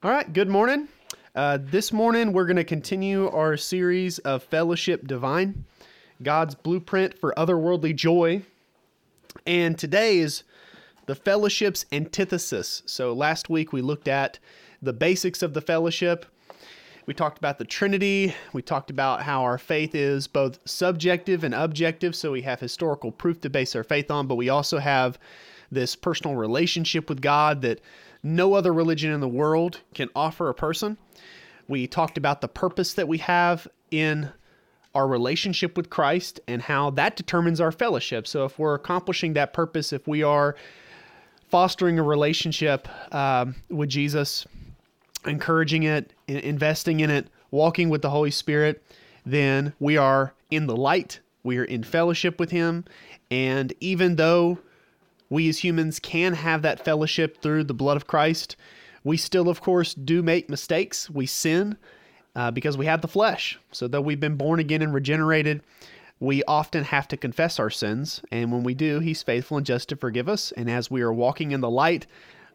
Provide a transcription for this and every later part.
All right, good morning. Uh, this morning, we're going to continue our series of Fellowship Divine, God's blueprint for otherworldly joy. And today is the fellowship's antithesis. So, last week we looked at the basics of the fellowship. We talked about the Trinity. We talked about how our faith is both subjective and objective. So, we have historical proof to base our faith on, but we also have this personal relationship with God that no other religion in the world can offer a person. We talked about the purpose that we have in our relationship with Christ and how that determines our fellowship. So, if we're accomplishing that purpose, if we are fostering a relationship um, with Jesus, encouraging it, investing in it, walking with the Holy Spirit, then we are in the light, we are in fellowship with Him. And even though we as humans can have that fellowship through the blood of Christ. We still, of course, do make mistakes. We sin uh, because we have the flesh. So, though we've been born again and regenerated, we often have to confess our sins. And when we do, He's faithful and just to forgive us. And as we are walking in the light,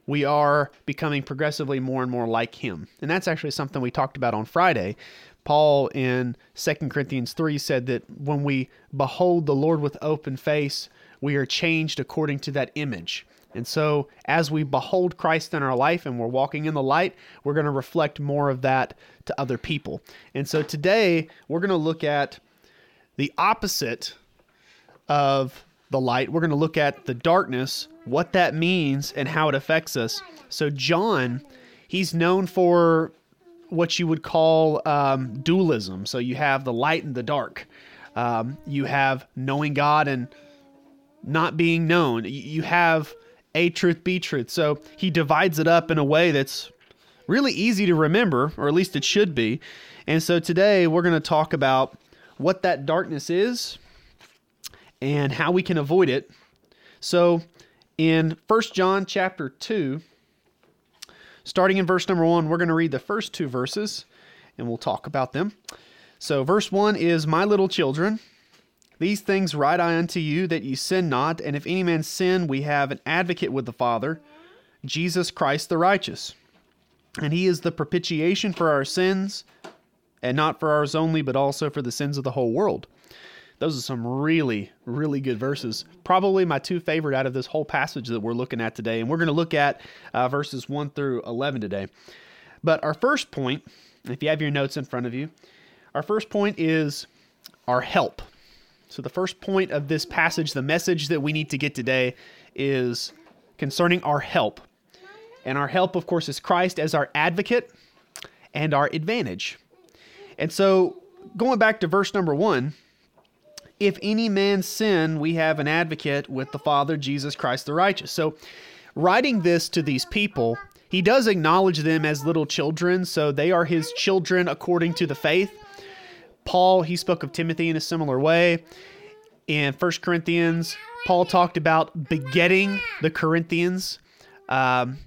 we are becoming progressively more and more like Him. And that's actually something we talked about on Friday. Paul in 2 Corinthians 3 said that when we behold the Lord with open face, we are changed according to that image. And so, as we behold Christ in our life and we're walking in the light, we're going to reflect more of that to other people. And so, today we're going to look at the opposite of the light. We're going to look at the darkness, what that means, and how it affects us. So, John, he's known for what you would call um, dualism. So, you have the light and the dark, um, you have knowing God and not being known. You have a truth, B truth. So he divides it up in a way that's really easy to remember, or at least it should be. And so today we're going to talk about what that darkness is and how we can avoid it. So in 1 John chapter 2, starting in verse number 1, we're going to read the first two verses and we'll talk about them. So verse 1 is my little children, these things write I unto you, that ye sin not. And if any man sin, we have an advocate with the Father, Jesus Christ the righteous. And he is the propitiation for our sins, and not for ours only, but also for the sins of the whole world. Those are some really, really good verses. Probably my two favorite out of this whole passage that we're looking at today. And we're going to look at uh, verses 1 through 11 today. But our first point, if you have your notes in front of you, our first point is our help. So, the first point of this passage, the message that we need to get today, is concerning our help. And our help, of course, is Christ as our advocate and our advantage. And so, going back to verse number one, if any man sin, we have an advocate with the Father, Jesus Christ the righteous. So, writing this to these people, he does acknowledge them as little children, so they are his children according to the faith. Paul, he spoke of Timothy in a similar way. In First Corinthians, Paul talked about begetting the Corinthians um,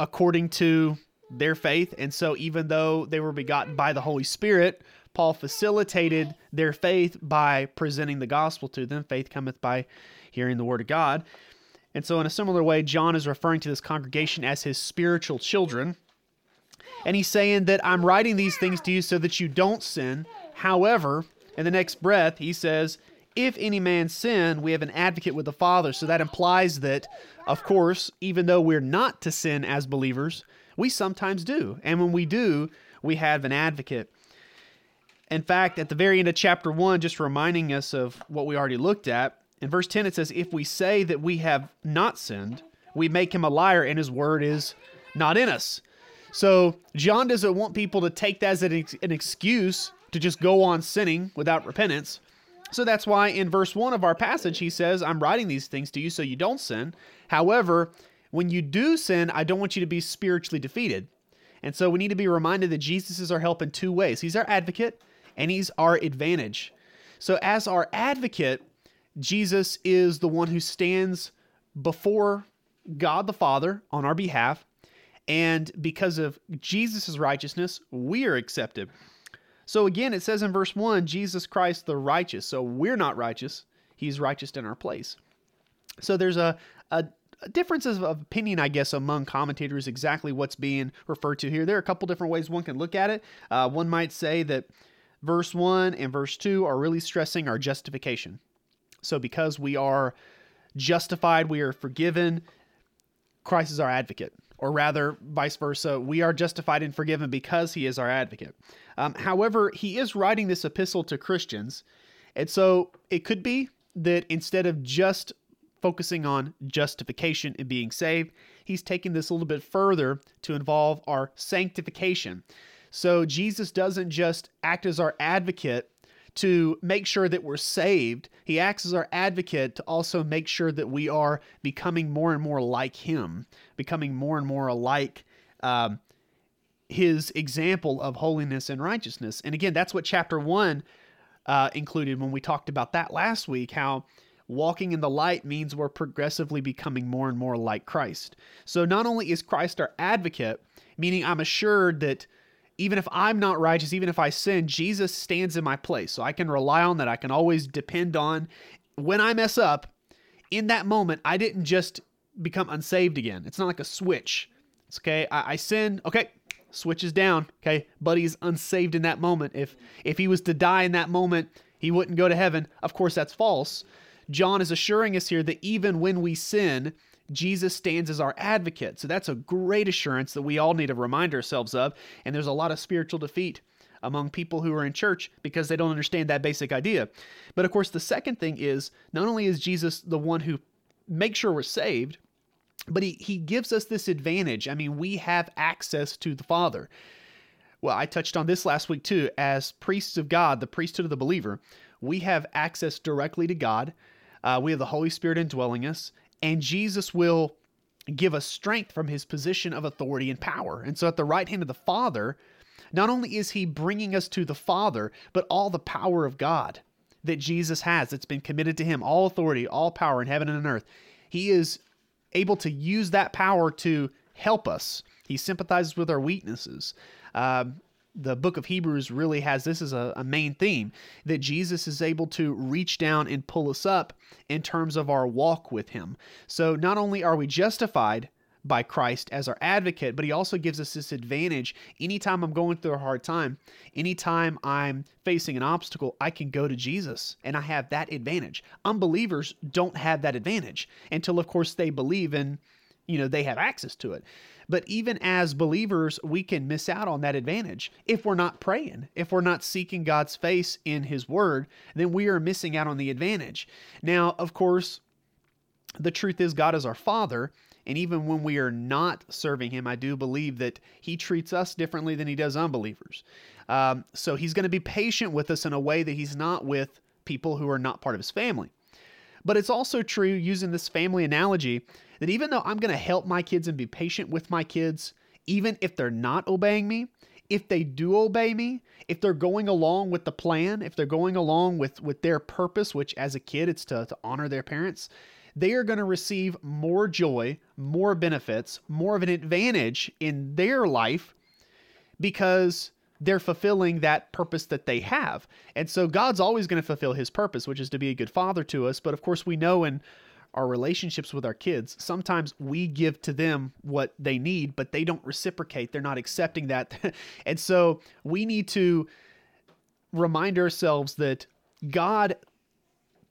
according to their faith. And so, even though they were begotten by the Holy Spirit, Paul facilitated their faith by presenting the gospel to them. Faith cometh by hearing the word of God. And so, in a similar way, John is referring to this congregation as his spiritual children. And he's saying that I'm writing these things to you so that you don't sin. However, in the next breath, he says, If any man sin, we have an advocate with the Father. So that implies that, of course, even though we're not to sin as believers, we sometimes do. And when we do, we have an advocate. In fact, at the very end of chapter 1, just reminding us of what we already looked at, in verse 10 it says, If we say that we have not sinned, we make him a liar, and his word is not in us. So John doesn't want people to take that as an, ex- an excuse to just go on sinning without repentance. So that's why in verse 1 of our passage, he says, I'm writing these things to you so you don't sin. However, when you do sin, I don't want you to be spiritually defeated. And so we need to be reminded that Jesus is our help in two ways He's our advocate and He's our advantage. So, as our advocate, Jesus is the one who stands before God the Father on our behalf. And because of Jesus' righteousness, we are accepted. So again, it says in verse 1 Jesus Christ the righteous. So we're not righteous, he's righteous in our place. So there's a, a, differences of opinion, I guess, among commentators exactly what's being referred to here. There are a couple different ways one can look at it. Uh, one might say that verse 1 and verse 2 are really stressing our justification. So, because we are justified, we are forgiven, Christ is our advocate. Or rather, vice versa, we are justified and forgiven because he is our advocate. Um, however, he is writing this epistle to Christians. And so it could be that instead of just focusing on justification and being saved, he's taking this a little bit further to involve our sanctification. So Jesus doesn't just act as our advocate to make sure that we're saved, he acts as our advocate to also make sure that we are becoming more and more like him, becoming more and more like um, his example of holiness and righteousness. And again, that's what chapter one uh, included when we talked about that last week, how walking in the light means we're progressively becoming more and more like Christ. So not only is Christ our advocate, meaning I'm assured that even if I'm not righteous, even if I sin, Jesus stands in my place. So I can rely on that. I can always depend on when I mess up, in that moment, I didn't just become unsaved again. It's not like a switch. It's okay. I, I sin. Okay. Switch is down. Okay. Buddy's unsaved in that moment. If if he was to die in that moment, he wouldn't go to heaven. Of course, that's false. John is assuring us here that even when we sin, Jesus stands as our advocate. So that's a great assurance that we all need to remind ourselves of. And there's a lot of spiritual defeat among people who are in church because they don't understand that basic idea. But of course, the second thing is not only is Jesus the one who makes sure we're saved, but he, he gives us this advantage. I mean, we have access to the Father. Well, I touched on this last week too. As priests of God, the priesthood of the believer, we have access directly to God. Uh, we have the Holy Spirit indwelling us, and Jesus will give us strength from his position of authority and power. And so at the right hand of the Father, not only is he bringing us to the Father, but all the power of God that Jesus has that's been committed to him, all authority, all power in heaven and on earth. He is able to use that power to help us. He sympathizes with our weaknesses. Uh, the book of Hebrews really has this as a, a, main theme that Jesus is able to reach down and pull us up in terms of our walk with Him. So not only are we justified by Christ as our advocate, but He also gives us this advantage. Anytime I'm going through a hard time, anytime I'm facing an obstacle, I can go to Jesus and I have that advantage. Unbelievers don't have that advantage until, of course, they believe and you know they have access to it but even as believers, we can miss out on that advantage. If we're not praying, if we're not seeking God's face in His Word, then we are missing out on the advantage. Now, of course, the truth is, God is our Father. And even when we are not serving Him, I do believe that He treats us differently than He does unbelievers. Um, so He's going to be patient with us in a way that He's not with people who are not part of His family. But it's also true, using this family analogy, that even though I'm going to help my kids and be patient with my kids, even if they're not obeying me, if they do obey me, if they're going along with the plan, if they're going along with, with their purpose, which as a kid it's to, to honor their parents, they are going to receive more joy, more benefits, more of an advantage in their life because they're fulfilling that purpose that they have. And so God's always going to fulfill his purpose, which is to be a good father to us. But of course, we know in our relationships with our kids, sometimes we give to them what they need, but they don't reciprocate. They're not accepting that. and so we need to remind ourselves that God,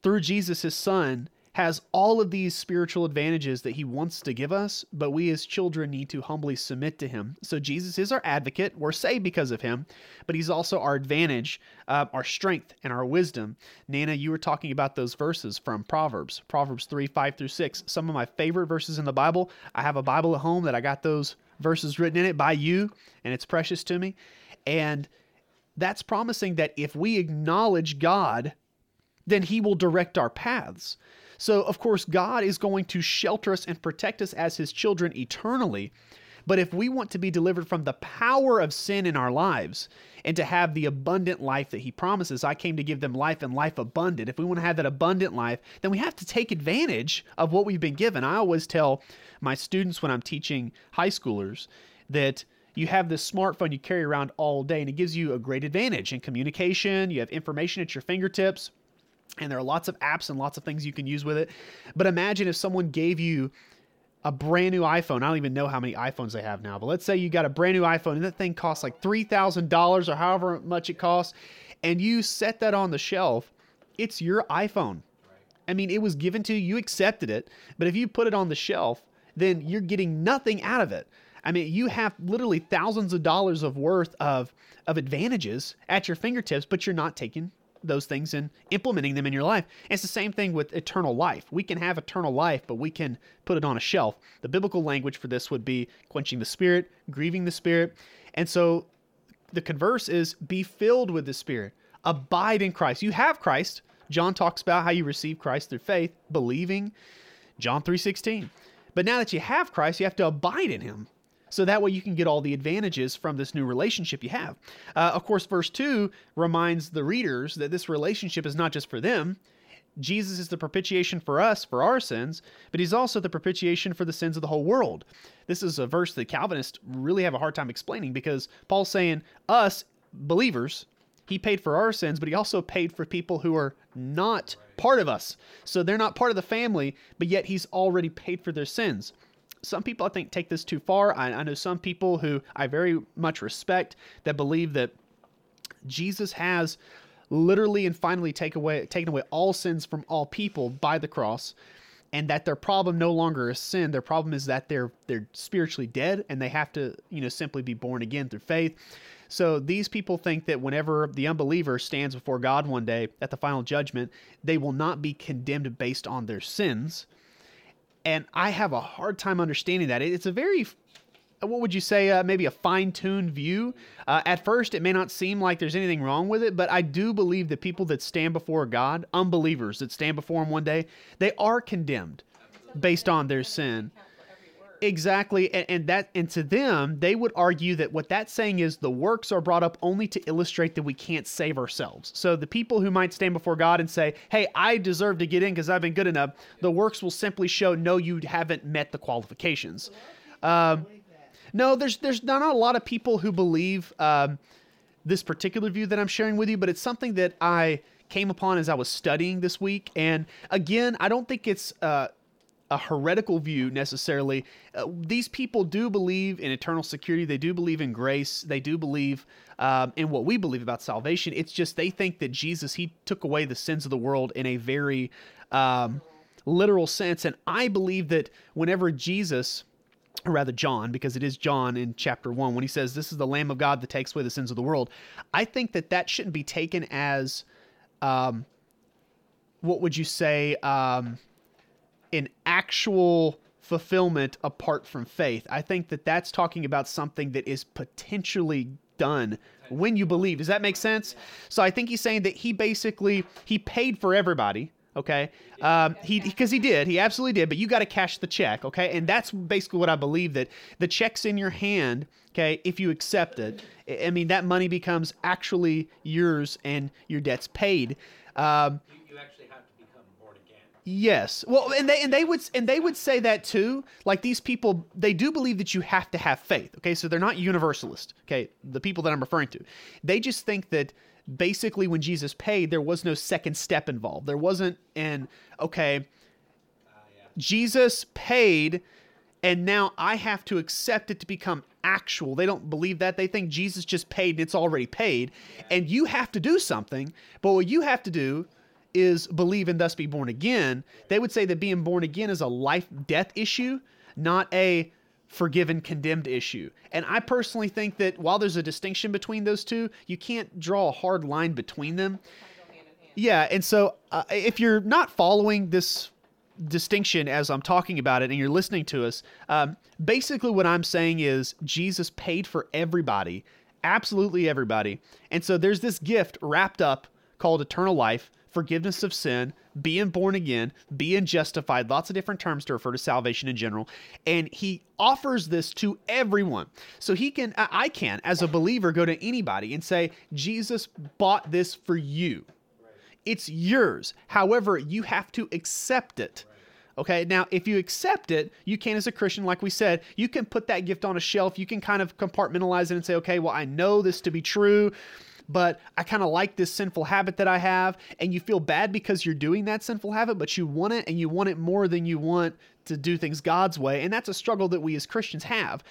through Jesus, his son, has all of these spiritual advantages that he wants to give us, but we as children need to humbly submit to him. So Jesus is our advocate. We're saved because of him, but he's also our advantage, uh, our strength, and our wisdom. Nana, you were talking about those verses from Proverbs, Proverbs 3 5 through 6. Some of my favorite verses in the Bible. I have a Bible at home that I got those verses written in it by you, and it's precious to me. And that's promising that if we acknowledge God, then he will direct our paths. So, of course, God is going to shelter us and protect us as his children eternally. But if we want to be delivered from the power of sin in our lives and to have the abundant life that he promises, I came to give them life and life abundant. If we want to have that abundant life, then we have to take advantage of what we've been given. I always tell my students when I'm teaching high schoolers that you have this smartphone you carry around all day and it gives you a great advantage in communication. You have information at your fingertips and there are lots of apps and lots of things you can use with it. But imagine if someone gave you a brand new iPhone. I don't even know how many iPhones they have now, but let's say you got a brand new iPhone and that thing costs like $3,000 or however much it costs, and you set that on the shelf, it's your iPhone. I mean, it was given to you, you accepted it, but if you put it on the shelf, then you're getting nothing out of it. I mean, you have literally thousands of dollars of worth of of advantages at your fingertips, but you're not taking those things and implementing them in your life. And it's the same thing with eternal life. We can have eternal life, but we can put it on a shelf. The biblical language for this would be quenching the spirit, grieving the spirit. And so the converse is be filled with the spirit. Abide in Christ. You have Christ. John talks about how you receive Christ through faith, believing. John 3:16. But now that you have Christ, you have to abide in him. So that way you can get all the advantages from this new relationship you have. Uh, of course, verse 2 reminds the readers that this relationship is not just for them. Jesus is the propitiation for us, for our sins, but he's also the propitiation for the sins of the whole world. This is a verse that Calvinists really have a hard time explaining because Paul's saying, us, believers, he paid for our sins, but he also paid for people who are not part of us. So they're not part of the family, but yet he's already paid for their sins some people I think take this too far. I, I know some people who I very much respect that believe that Jesus has literally and finally take away taken away all sins from all people by the cross and that their problem no longer is sin. Their problem is that they're they're spiritually dead and they have to you know simply be born again through faith. So these people think that whenever the unbeliever stands before God one day at the final judgment they will not be condemned based on their sins and I have a hard time understanding that. It's a very what would you say uh, maybe a fine-tuned view uh, at first it may not seem like there's anything wrong with it but i do believe that people that stand before god unbelievers that stand before him one day they are condemned based on their sin Exactly, and, and, that and to them, they would argue that what that's saying is the works are brought up only to illustrate that we can't save ourselves. So the people who might stand before God and say, "Hey, I deserve to get in because I've been good enough," the works will simply show, "No, you haven't met the qualifications." Um, no, there's there's not a lot of people who believe um, this particular view that I'm sharing with you, but it's something that I came upon as I was studying this week, and again, I don't think it's. Uh, a heretical view necessarily. Uh, these people do believe in eternal security. They do believe in grace. They do believe um, in what we believe about salvation. It's just they think that Jesus he took away the sins of the world in a very um, literal sense. And I believe that whenever Jesus or rather John, because it is John in chapter one, when he says, This is the Lamb of God that takes away the sins of the world, I think that that shouldn't be taken as, um, what would you say, um, an actual fulfillment apart from faith. I think that that's talking about something that is potentially done when you believe. Does that make sense? So I think he's saying that he basically he paid for everybody. Okay, um, he because he did, he absolutely did. But you got to cash the check. Okay, and that's basically what I believe that the check's in your hand. Okay, if you accept it, I mean that money becomes actually yours and your debt's paid. Um, Yes. Well, and they and they would and they would say that too. Like these people, they do believe that you have to have faith. Okay, so they're not universalist. Okay, the people that I'm referring to, they just think that basically when Jesus paid, there was no second step involved. There wasn't an okay. Jesus paid, and now I have to accept it to become actual. They don't believe that. They think Jesus just paid and it's already paid, yeah. and you have to do something. But what you have to do is believe and thus be born again, they would say that being born again is a life death issue, not a forgiven condemned issue. And I personally think that while there's a distinction between those two, you can't draw a hard line between them. Yeah, and so uh, if you're not following this distinction as I'm talking about it and you're listening to us, um, basically what I'm saying is Jesus paid for everybody, absolutely everybody. And so there's this gift wrapped up called eternal life forgiveness of sin, being born again, being justified, lots of different terms to refer to salvation in general. And he offers this to everyone. So he can, I can, as a believer, go to anybody and say, Jesus bought this for you. It's yours. However, you have to accept it. Okay, now if you accept it, you can, as a Christian, like we said, you can put that gift on a shelf. You can kind of compartmentalize it and say, okay, well, I know this to be true but I kind of like this sinful habit that I have. And you feel bad because you're doing that sinful habit, but you want it and you want it more than you want to do things God's way. And that's a struggle that we as Christians have.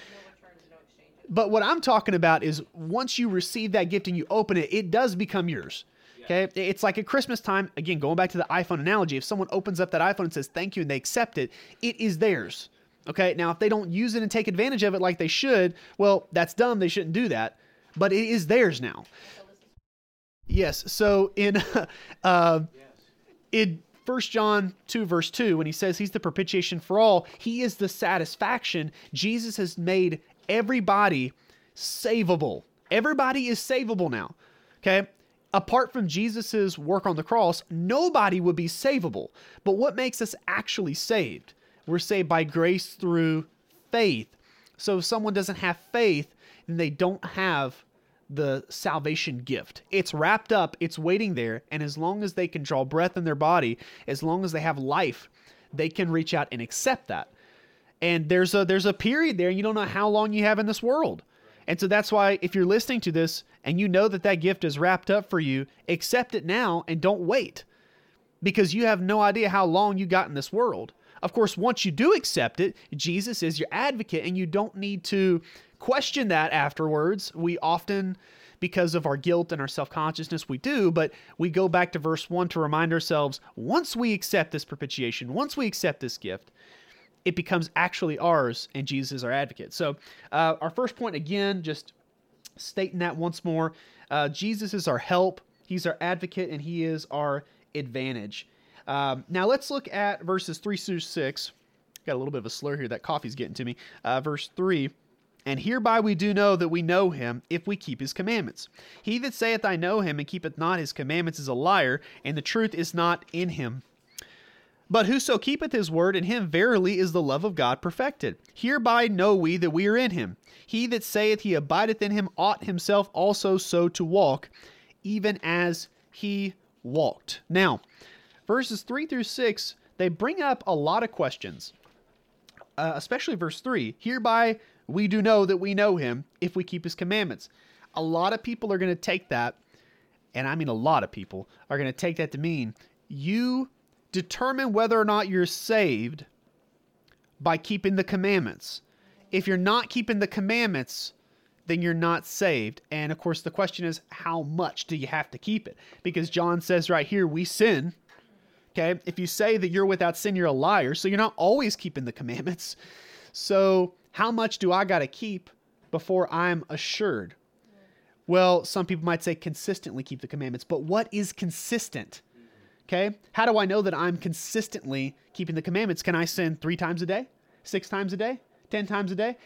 But what I'm talking about is once you receive that gift and you open it, it does become yours. Okay. It's like at Christmas time, again, going back to the iPhone analogy, if someone opens up that iPhone and says thank you and they accept it, it is theirs. Okay. Now, if they don't use it and take advantage of it like they should, well, that's dumb. They shouldn't do that. But it is theirs now. Yes. So in uh, in First John 2 verse 2 when he says he's the propitiation for all, he is the satisfaction. Jesus has made everybody savable. Everybody is savable now. Okay? Apart from Jesus's work on the cross, nobody would be savable. But what makes us actually saved? We're saved by grace through faith. So if someone doesn't have faith, then they don't have the salvation gift. It's wrapped up, it's waiting there, and as long as they can draw breath in their body, as long as they have life, they can reach out and accept that. And there's a there's a period there, you don't know how long you have in this world. And so that's why if you're listening to this and you know that that gift is wrapped up for you, accept it now and don't wait. Because you have no idea how long you got in this world. Of course, once you do accept it, Jesus is your advocate and you don't need to question that afterwards. We often, because of our guilt and our self consciousness, we do, but we go back to verse 1 to remind ourselves once we accept this propitiation, once we accept this gift, it becomes actually ours, and Jesus is our advocate. So, uh, our first point again, just stating that once more uh, Jesus is our help, He's our advocate, and He is our advantage. Um, now, let's look at verses 3 through 6. Got a little bit of a slur here. That coffee's getting to me. Uh, verse 3 and hereby we do know that we know him if we keep his commandments. He that saith, I know him, and keepeth not his commandments, is a liar, and the truth is not in him. But whoso keepeth his word, in him verily is the love of God perfected. Hereby know we that we are in him. He that saith he abideth in him ought himself also so to walk, even as he walked. Now, verses 3 through 6, they bring up a lot of questions, uh, especially verse 3. Hereby we do know that we know him if we keep his commandments. A lot of people are going to take that, and I mean a lot of people are going to take that to mean you determine whether or not you're saved by keeping the commandments. If you're not keeping the commandments, then you're not saved. And of course, the question is, how much do you have to keep it? Because John says right here, we sin. Okay. If you say that you're without sin, you're a liar. So you're not always keeping the commandments. So how much do I got to keep before I'm assured? Well, some people might say consistently keep the commandments, but what is consistent? Okay? How do I know that I'm consistently keeping the commandments? Can I sin three times a day? Six times a day? Ten times a day?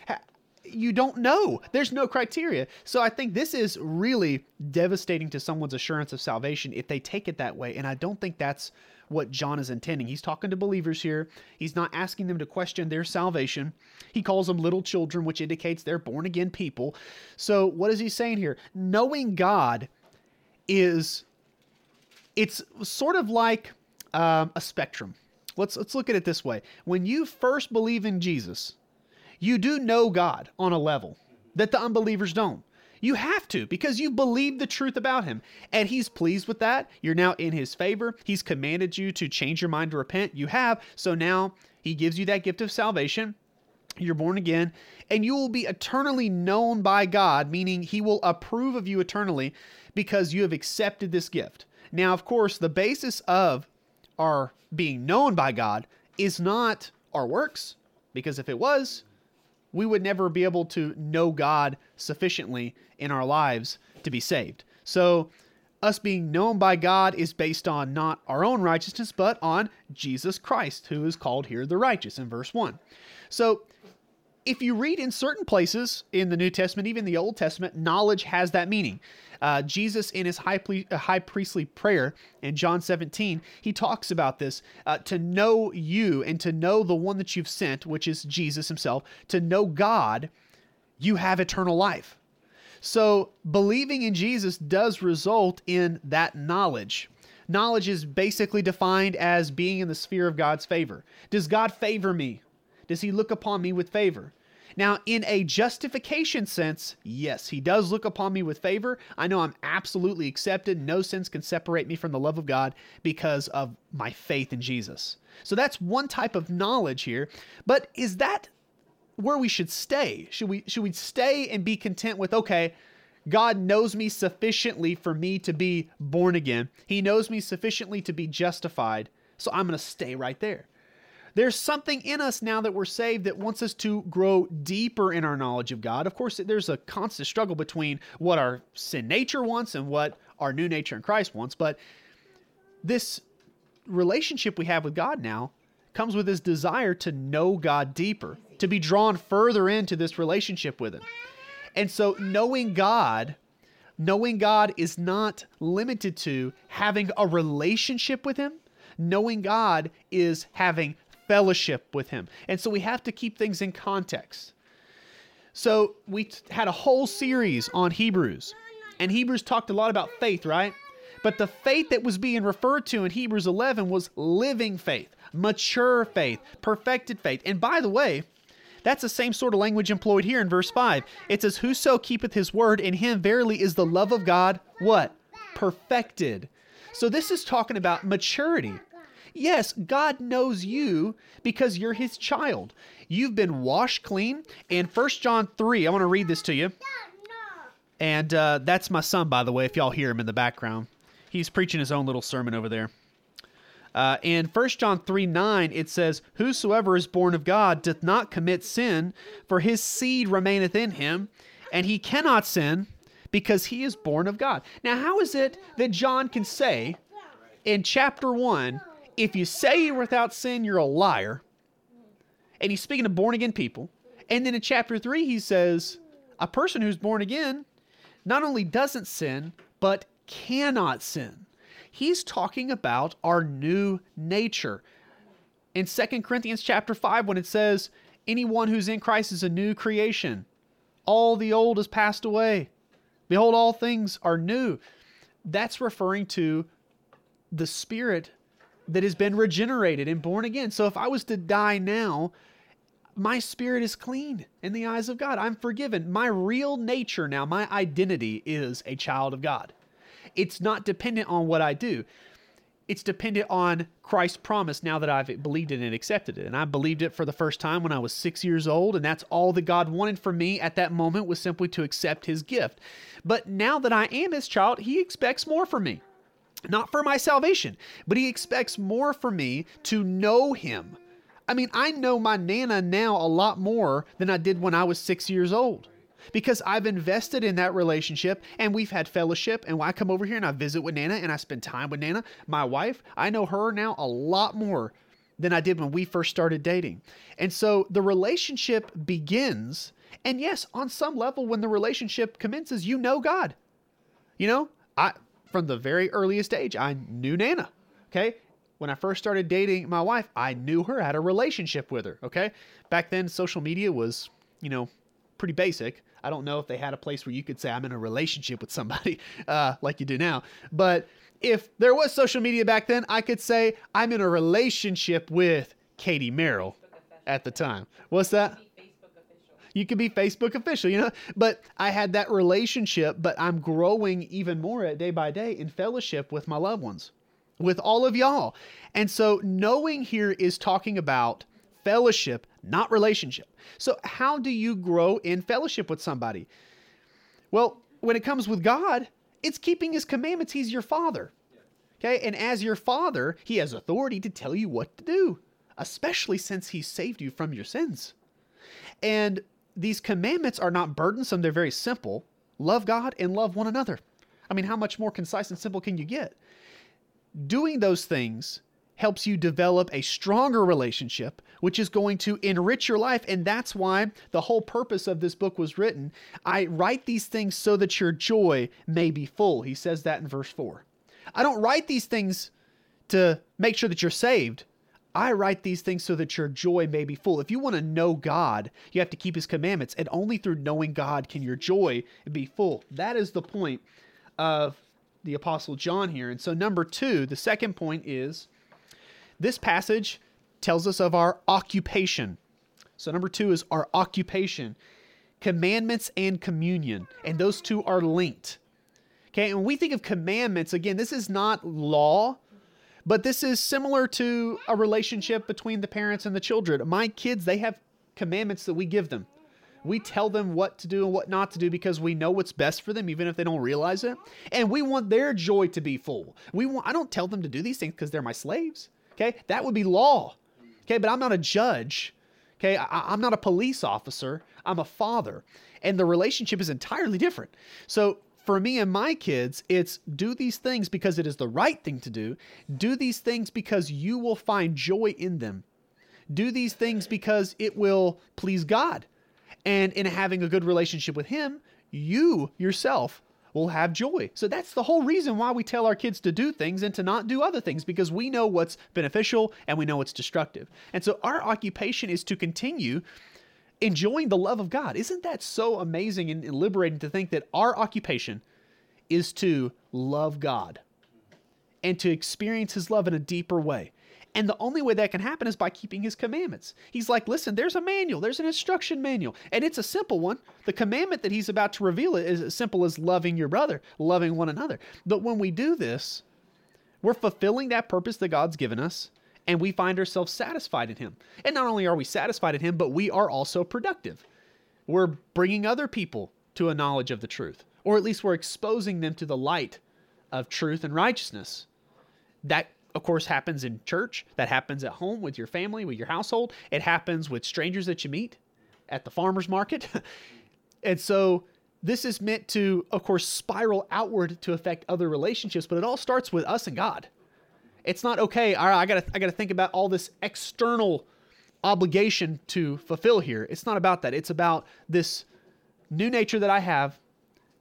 You don't know. There's no criteria. So I think this is really devastating to someone's assurance of salvation if they take it that way. And I don't think that's what John is intending. He's talking to believers here. He's not asking them to question their salvation. He calls them little children, which indicates they're born again people. So, what is he saying here? Knowing God is it's sort of like um, a spectrum. Let's let's look at it this way. When you first believe in Jesus, you do know God on a level that the unbelievers don't. You have to because you believe the truth about him. And he's pleased with that. You're now in his favor. He's commanded you to change your mind to repent. You have. So now he gives you that gift of salvation. You're born again, and you will be eternally known by God, meaning he will approve of you eternally because you have accepted this gift. Now, of course, the basis of our being known by God is not our works, because if it was, we would never be able to know God sufficiently in our lives to be saved. So, us being known by God is based on not our own righteousness, but on Jesus Christ, who is called here the righteous in verse 1. So, if you read in certain places in the New Testament, even the Old Testament, knowledge has that meaning. Uh, Jesus, in his high, ple- uh, high priestly prayer in John 17, he talks about this uh, to know you and to know the one that you've sent, which is Jesus himself, to know God, you have eternal life. So, believing in Jesus does result in that knowledge. Knowledge is basically defined as being in the sphere of God's favor. Does God favor me? Does he look upon me with favor? Now, in a justification sense, yes, he does look upon me with favor. I know I'm absolutely accepted. No sins can separate me from the love of God because of my faith in Jesus. So that's one type of knowledge here. But is that where we should stay? Should we should we stay and be content with okay, God knows me sufficiently for me to be born again. He knows me sufficiently to be justified. So I'm going to stay right there. There's something in us now that we're saved that wants us to grow deeper in our knowledge of God. Of course, there's a constant struggle between what our sin nature wants and what our new nature in Christ wants, but this relationship we have with God now comes with this desire to know God deeper, to be drawn further into this relationship with Him. And so, knowing God, knowing God is not limited to having a relationship with Him. Knowing God is having fellowship with him. And so we have to keep things in context. So we t- had a whole series on Hebrews, and Hebrews talked a lot about faith, right? But the faith that was being referred to in Hebrews 11 was living faith, mature faith, perfected faith. And by the way, that's the same sort of language employed here in verse 5. It says, Whoso keepeth his word, in him verily is the love of God, what? Perfected. So this is talking about maturity. Yes, God knows you because you're his child. You've been washed clean. In 1 John 3, I want to read this to you. And uh, that's my son, by the way, if y'all hear him in the background. He's preaching his own little sermon over there. Uh, in 1 John 3 9, it says, Whosoever is born of God doth not commit sin, for his seed remaineth in him, and he cannot sin because he is born of God. Now, how is it that John can say in chapter 1 if you say you're without sin, you're a liar. And he's speaking to born again people. And then in chapter 3, he says, a person who's born again not only doesn't sin, but cannot sin. He's talking about our new nature. In 2 Corinthians chapter 5, when it says, Anyone who's in Christ is a new creation, all the old has passed away. Behold, all things are new. That's referring to the Spirit that has been regenerated and born again. So if I was to die now, my spirit is clean in the eyes of God. I'm forgiven. My real nature now, my identity is a child of God. It's not dependent on what I do. It's dependent on Christ's promise now that I've believed it and accepted it. And I believed it for the first time when I was six years old. And that's all that God wanted from me at that moment was simply to accept his gift. But now that I am his child, he expects more from me not for my salvation, but he expects more from me to know him. I mean, I know my Nana now a lot more than I did when I was six years old because I've invested in that relationship and we've had fellowship. And when I come over here and I visit with Nana and I spend time with Nana, my wife, I know her now a lot more than I did when we first started dating. And so the relationship begins. And yes, on some level, when the relationship commences, you know God. You know, I from the very earliest age, I knew Nana. Okay. When I first started dating my wife, I knew her, had a relationship with her. Okay. Back then, social media was, you know, pretty basic. I don't know if they had a place where you could say I'm in a relationship with somebody uh, like you do now. But if there was social media back then, I could say I'm in a relationship with Katie Merrill at the time. What's that? You could be Facebook official, you know? But I had that relationship, but I'm growing even more at day by day in fellowship with my loved ones, with all of y'all. And so knowing here is talking about fellowship, not relationship. So, how do you grow in fellowship with somebody? Well, when it comes with God, it's keeping his commandments. He's your father. Okay? And as your father, he has authority to tell you what to do, especially since he saved you from your sins. And these commandments are not burdensome, they're very simple. Love God and love one another. I mean, how much more concise and simple can you get? Doing those things helps you develop a stronger relationship, which is going to enrich your life. And that's why the whole purpose of this book was written. I write these things so that your joy may be full. He says that in verse 4. I don't write these things to make sure that you're saved. I write these things so that your joy may be full. If you want to know God, you have to keep his commandments, and only through knowing God can your joy be full. That is the point of the Apostle John here. And so, number two, the second point is this passage tells us of our occupation. So, number two is our occupation, commandments and communion. And those two are linked. Okay, and when we think of commandments, again, this is not law, but this is similar to a relationship between the parents and the children. My kids, they have commandments that we give them. We tell them what to do and what not to do because we know what's best for them, even if they don't realize it. And we want their joy to be full. We want, I don't tell them to do these things because they're my slaves. Okay, that would be law. Okay, but I'm not a judge. Okay, I, I'm not a police officer. I'm a father. And the relationship is entirely different. So for me and my kids, it's do these things because it is the right thing to do. Do these things because you will find joy in them. Do these things because it will please God. And in having a good relationship with Him, you yourself will have joy. So that's the whole reason why we tell our kids to do things and to not do other things because we know what's beneficial and we know what's destructive. And so our occupation is to continue enjoying the love of God. Isn't that so amazing and liberating to think that our occupation is to love God and to experience His love in a deeper way? And the only way that can happen is by keeping his commandments. He's like, listen, there's a manual, there's an instruction manual, and it's a simple one. The commandment that he's about to reveal is as simple as loving your brother, loving one another. But when we do this, we're fulfilling that purpose that God's given us, and we find ourselves satisfied in him. And not only are we satisfied in him, but we are also productive. We're bringing other people to a knowledge of the truth, or at least we're exposing them to the light of truth and righteousness. That of course, happens in church. That happens at home with your family, with your household. It happens with strangers that you meet at the farmer's market. and so this is meant to, of course, spiral outward to affect other relationships, but it all starts with us and God. It's not okay. All right, I gotta, I gotta think about all this external obligation to fulfill here. It's not about that. It's about this new nature that I have.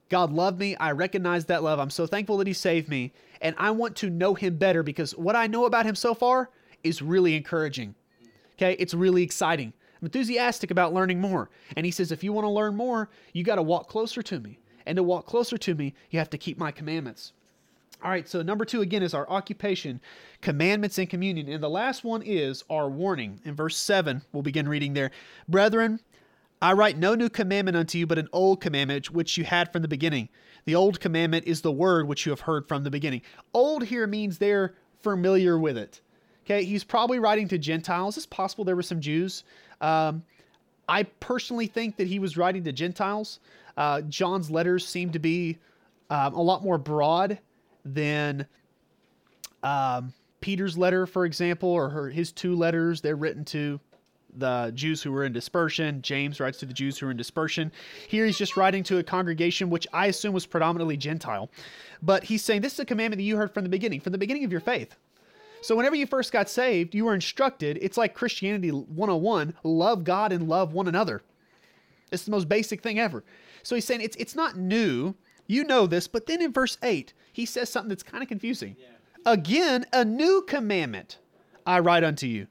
God loved me. I recognize that love. I'm so thankful that He saved me and I want to know him better because what I know about him so far is really encouraging. Okay, it's really exciting. I'm enthusiastic about learning more. And he says, if you want to learn more, you got to walk closer to me. And to walk closer to me, you have to keep my commandments. All right, so number two again is our occupation, commandments, and communion. And the last one is our warning. In verse 7, we'll begin reading there. Brethren, I write no new commandment unto you, but an old commandment which you had from the beginning. The old commandment is the word which you have heard from the beginning. Old here means they're familiar with it. Okay, he's probably writing to Gentiles. It's possible there were some Jews. Um, I personally think that he was writing to Gentiles. Uh, John's letters seem to be um, a lot more broad than um, Peter's letter, for example, or her, his two letters. They're written to the Jews who were in dispersion. James writes to the Jews who were in dispersion. Here he's just writing to a congregation which I assume was predominantly Gentile. But he's saying this is a commandment that you heard from the beginning, from the beginning of your faith. So whenever you first got saved, you were instructed, it's like Christianity 101, love God and love one another. It's the most basic thing ever. So he's saying it's it's not new. You know this, but then in verse 8, he says something that's kind of confusing. Yeah. Again, a new commandment I write unto you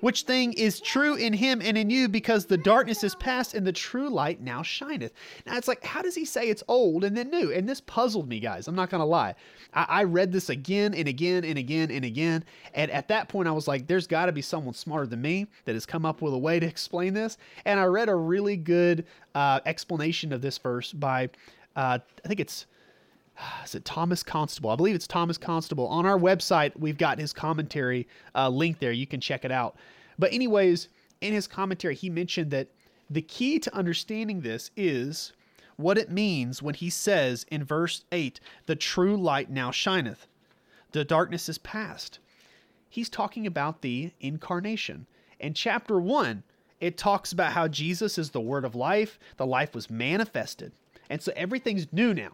which thing is true in him and in you, because the darkness is past and the true light now shineth. Now it's like, how does he say it's old and then new? And this puzzled me, guys. I'm not going to lie. I, I read this again and again and again and again. And at that point, I was like, there's got to be someone smarter than me that has come up with a way to explain this. And I read a really good uh, explanation of this verse by, uh, I think it's is it Thomas Constable? I believe it's Thomas Constable. On our website, we've got his commentary uh, link there. You can check it out. But, anyways, in his commentary, he mentioned that the key to understanding this is what it means when he says in verse 8, The true light now shineth, the darkness is past. He's talking about the incarnation. In chapter 1, it talks about how Jesus is the word of life, the life was manifested. And so everything's new now.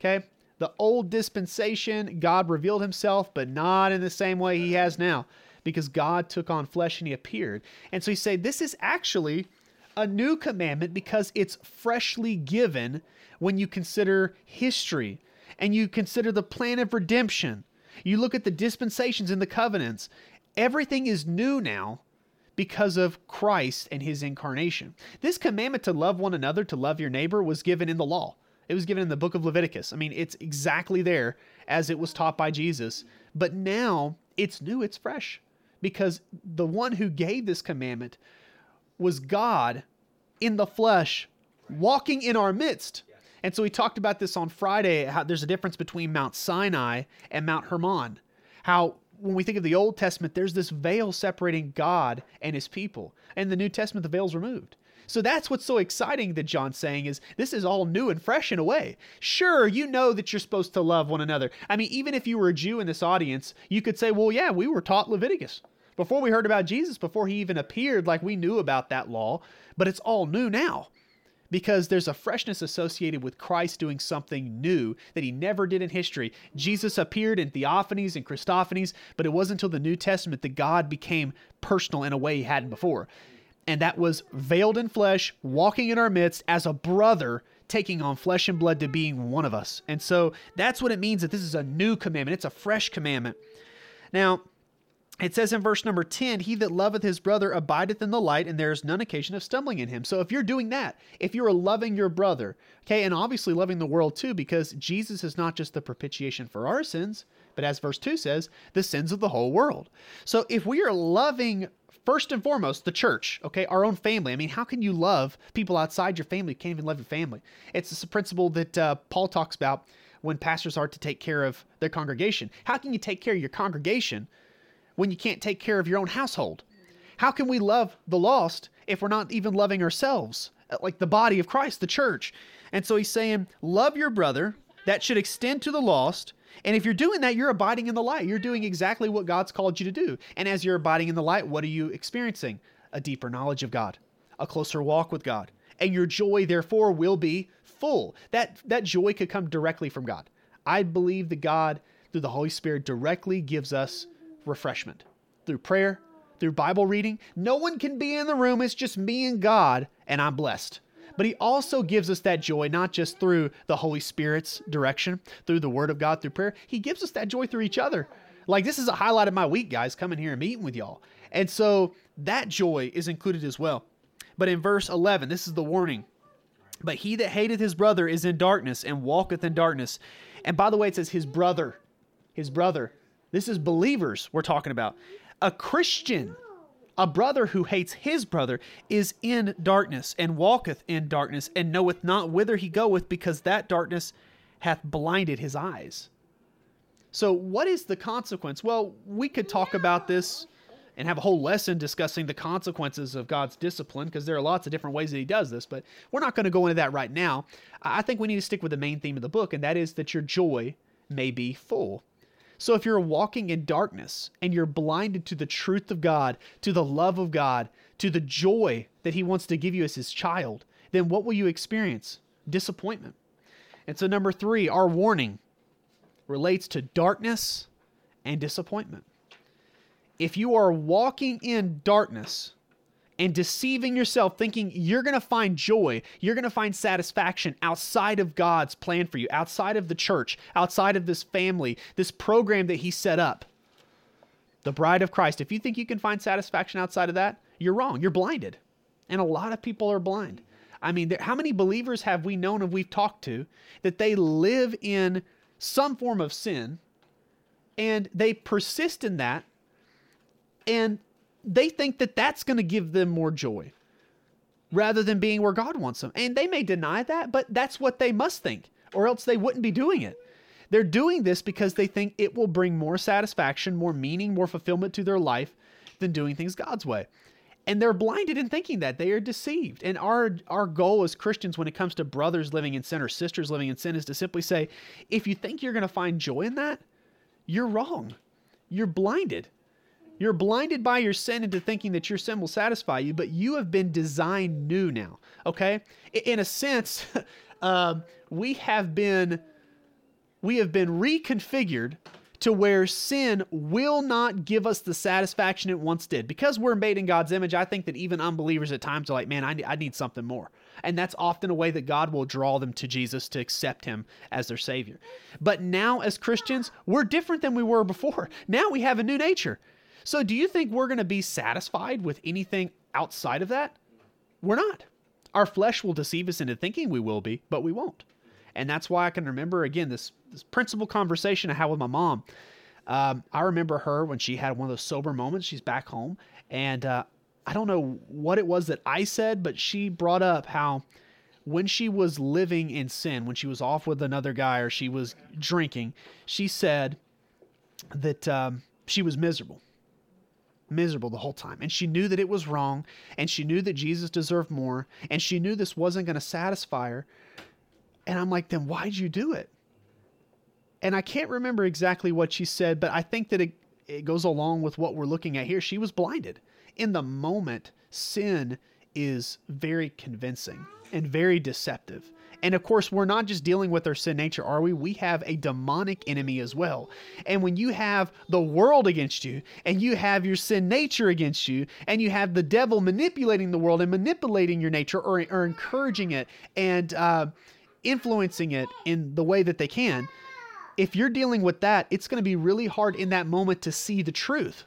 Okay? the old dispensation, God revealed himself, but not in the same way he has now, because God took on flesh and he appeared. And so he said, This is actually a new commandment because it's freshly given when you consider history and you consider the plan of redemption. You look at the dispensations and the covenants. Everything is new now because of Christ and his incarnation. This commandment to love one another, to love your neighbor, was given in the law. It was given in the book of Leviticus. I mean, it's exactly there as it was taught by Jesus. But now it's new, it's fresh. Because the one who gave this commandment was God in the flesh walking in our midst. And so we talked about this on Friday how there's a difference between Mount Sinai and Mount Hermon. How when we think of the Old Testament, there's this veil separating God and his people. And the New Testament, the veil's removed. So that's what's so exciting that John's saying is this is all new and fresh in a way. Sure, you know that you're supposed to love one another. I mean, even if you were a Jew in this audience, you could say, well, yeah, we were taught Leviticus. Before we heard about Jesus, before he even appeared, like we knew about that law, but it's all new now because there's a freshness associated with Christ doing something new that he never did in history. Jesus appeared in theophanies and Christophanies, but it wasn't until the New Testament that God became personal in a way he hadn't before. And that was veiled in flesh, walking in our midst as a brother, taking on flesh and blood to being one of us. And so that's what it means that this is a new commandment. It's a fresh commandment. Now, it says in verse number 10 he that loveth his brother abideth in the light and there is none occasion of stumbling in him. So if you're doing that if you are loving your brother okay and obviously loving the world too because jesus is not just the propitiation for our sins but as verse 2 says the sins of the whole world. So if we are loving first and foremost the church okay our own family i mean how can you love people outside your family? You can't even love your family. It's a principle that uh, paul talks about when pastors are to take care of their congregation. How can you take care of your congregation when you can't take care of your own household? How can we love the lost if we're not even loving ourselves, uh, like the body of Christ, the church? And so he's saying, Love your brother. That should extend to the lost. And if you're doing that, you're abiding in the light. You're doing exactly what God's called you to do. And as you're abiding in the light, what are you experiencing? A deeper knowledge of God, a closer walk with God. And your joy, therefore, will be full. That, that joy could come directly from God. I believe that God, through the Holy Spirit, directly gives us refreshment through prayer, through Bible reading. No one can be in the room, it's just me and God, and I'm blessed. But He also gives us that joy, not just through the Holy Spirit's direction, through the Word of God, through prayer. He gives us that joy through each other. Like, this is a highlight of my week, guys, coming here and meeting with y'all. And so that joy is included as well. But in verse 11, this is the warning. But he that hateth his brother is in darkness and walketh in darkness. And by the way, it says his brother. His brother. This is believers we're talking about. A Christian, a brother who hates his brother, is in darkness and walketh in darkness and knoweth not whither he goeth because that darkness hath blinded his eyes. So, what is the consequence? Well, we could talk about this and have a whole lesson discussing the consequences of God's discipline because there are lots of different ways that He does this, but we're not going to go into that right now. I think we need to stick with the main theme of the book, and that is that your joy may be full. So if you're walking in darkness and you're blinded to the truth of God, to the love of God, to the joy that He wants to give you as His child, then what will you experience? Disappointment. And so, number three, our warning relates to darkness and disappointment. If you are walking in darkness, and deceiving yourself, thinking you're going to find joy, you're going to find satisfaction outside of God's plan for you, outside of the church, outside of this family, this program that He set up. The bride of Christ. If you think you can find satisfaction outside of that, you're wrong. You're blinded. And a lot of people are blind. I mean, there, how many believers have we known and we've talked to that they live in some form of sin and they persist in that and they think that that's going to give them more joy rather than being where God wants them. And they may deny that, but that's what they must think, or else they wouldn't be doing it. They're doing this because they think it will bring more satisfaction, more meaning, more fulfillment to their life than doing things God's way. And they're blinded in thinking that. They are deceived. And our our goal as Christians when it comes to brothers living in sin or sisters living in sin is to simply say, if you think you're going to find joy in that, you're wrong. You're blinded. You're blinded by your sin into thinking that your sin will satisfy you, but you have been designed new now. Okay, in a sense, uh, we have been we have been reconfigured to where sin will not give us the satisfaction it once did. Because we're made in God's image, I think that even unbelievers at times are like, man, I need, I need something more. And that's often a way that God will draw them to Jesus to accept him as their Savior. But now, as Christians, we're different than we were before. Now we have a new nature. So, do you think we're going to be satisfied with anything outside of that? We're not. Our flesh will deceive us into thinking we will be, but we won't. And that's why I can remember again this this principal conversation I had with my mom. Um, I remember her when she had one of those sober moments. She's back home, and uh, I don't know what it was that I said, but she brought up how when she was living in sin, when she was off with another guy or she was drinking, she said that um, she was miserable. Miserable the whole time. And she knew that it was wrong. And she knew that Jesus deserved more. And she knew this wasn't going to satisfy her. And I'm like, then why'd you do it? And I can't remember exactly what she said, but I think that it, it goes along with what we're looking at here. She was blinded. In the moment, sin is very convincing and very deceptive. And of course, we're not just dealing with our sin nature, are we? We have a demonic enemy as well. And when you have the world against you, and you have your sin nature against you, and you have the devil manipulating the world and manipulating your nature or, or encouraging it and uh, influencing it in the way that they can, if you're dealing with that, it's going to be really hard in that moment to see the truth.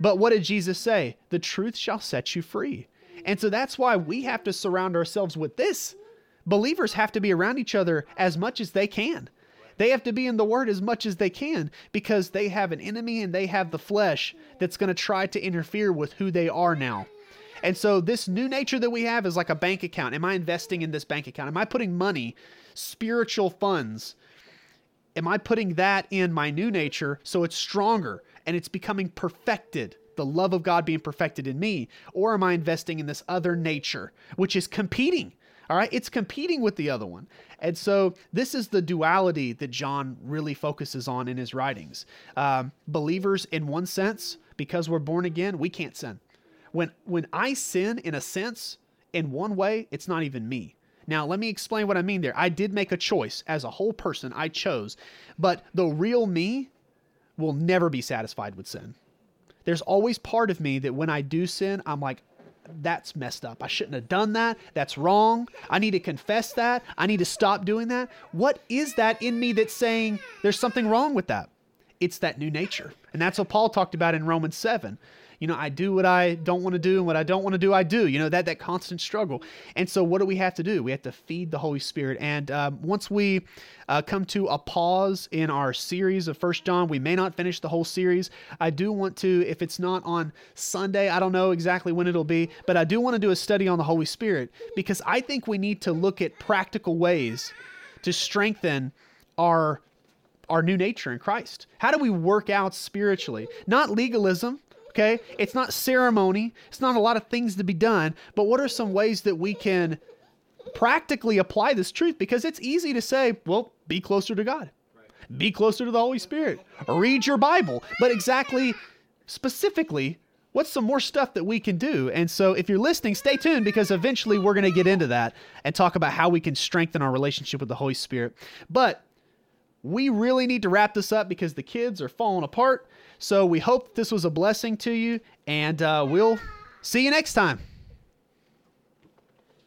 But what did Jesus say? The truth shall set you free. And so that's why we have to surround ourselves with this. Believers have to be around each other as much as they can. They have to be in the Word as much as they can because they have an enemy and they have the flesh that's going to try to interfere with who they are now. And so, this new nature that we have is like a bank account. Am I investing in this bank account? Am I putting money, spiritual funds? Am I putting that in my new nature so it's stronger and it's becoming perfected? the love of God being perfected in me? Or am I investing in this other nature, which is competing? All right, it's competing with the other one. And so this is the duality that John really focuses on in his writings. Um, believers, in one sense, because we're born again, we can't sin. When, when I sin, in a sense, in one way, it's not even me. Now, let me explain what I mean there. I did make a choice as a whole person, I chose. But the real me will never be satisfied with sin there's always part of me that when I do sin, I'm like, that's messed up. I shouldn't have done that. That's wrong. I need to confess that. I need to stop doing that. What is that in me that's saying there's something wrong with that? It's that new nature. And that's what Paul talked about in Romans 7 you know, I do what I don't want to do, and what I don't want to do, I do. You know, that that constant struggle. And so, what do we have to do? We have to feed the Holy Spirit. And um, once we uh, come to a pause in our series of First John, we may not finish the whole series. I do want to, if it's not on Sunday, I don't know exactly when it'll be, but I do want to do a study on the Holy Spirit because I think we need to look at practical ways to strengthen our our new nature in Christ. How do we work out spiritually? Not legalism, okay? It's not ceremony, it's not a lot of things to be done, but what are some ways that we can practically apply this truth? Because it's easy to say, well, be closer to God, be closer to the Holy Spirit, read your Bible, but exactly, specifically, what's some more stuff that we can do? And so, if you're listening, stay tuned because eventually we're going to get into that and talk about how we can strengthen our relationship with the Holy Spirit. But we really need to wrap this up because the kids are falling apart. So we hope this was a blessing to you, and uh, we'll see you next time.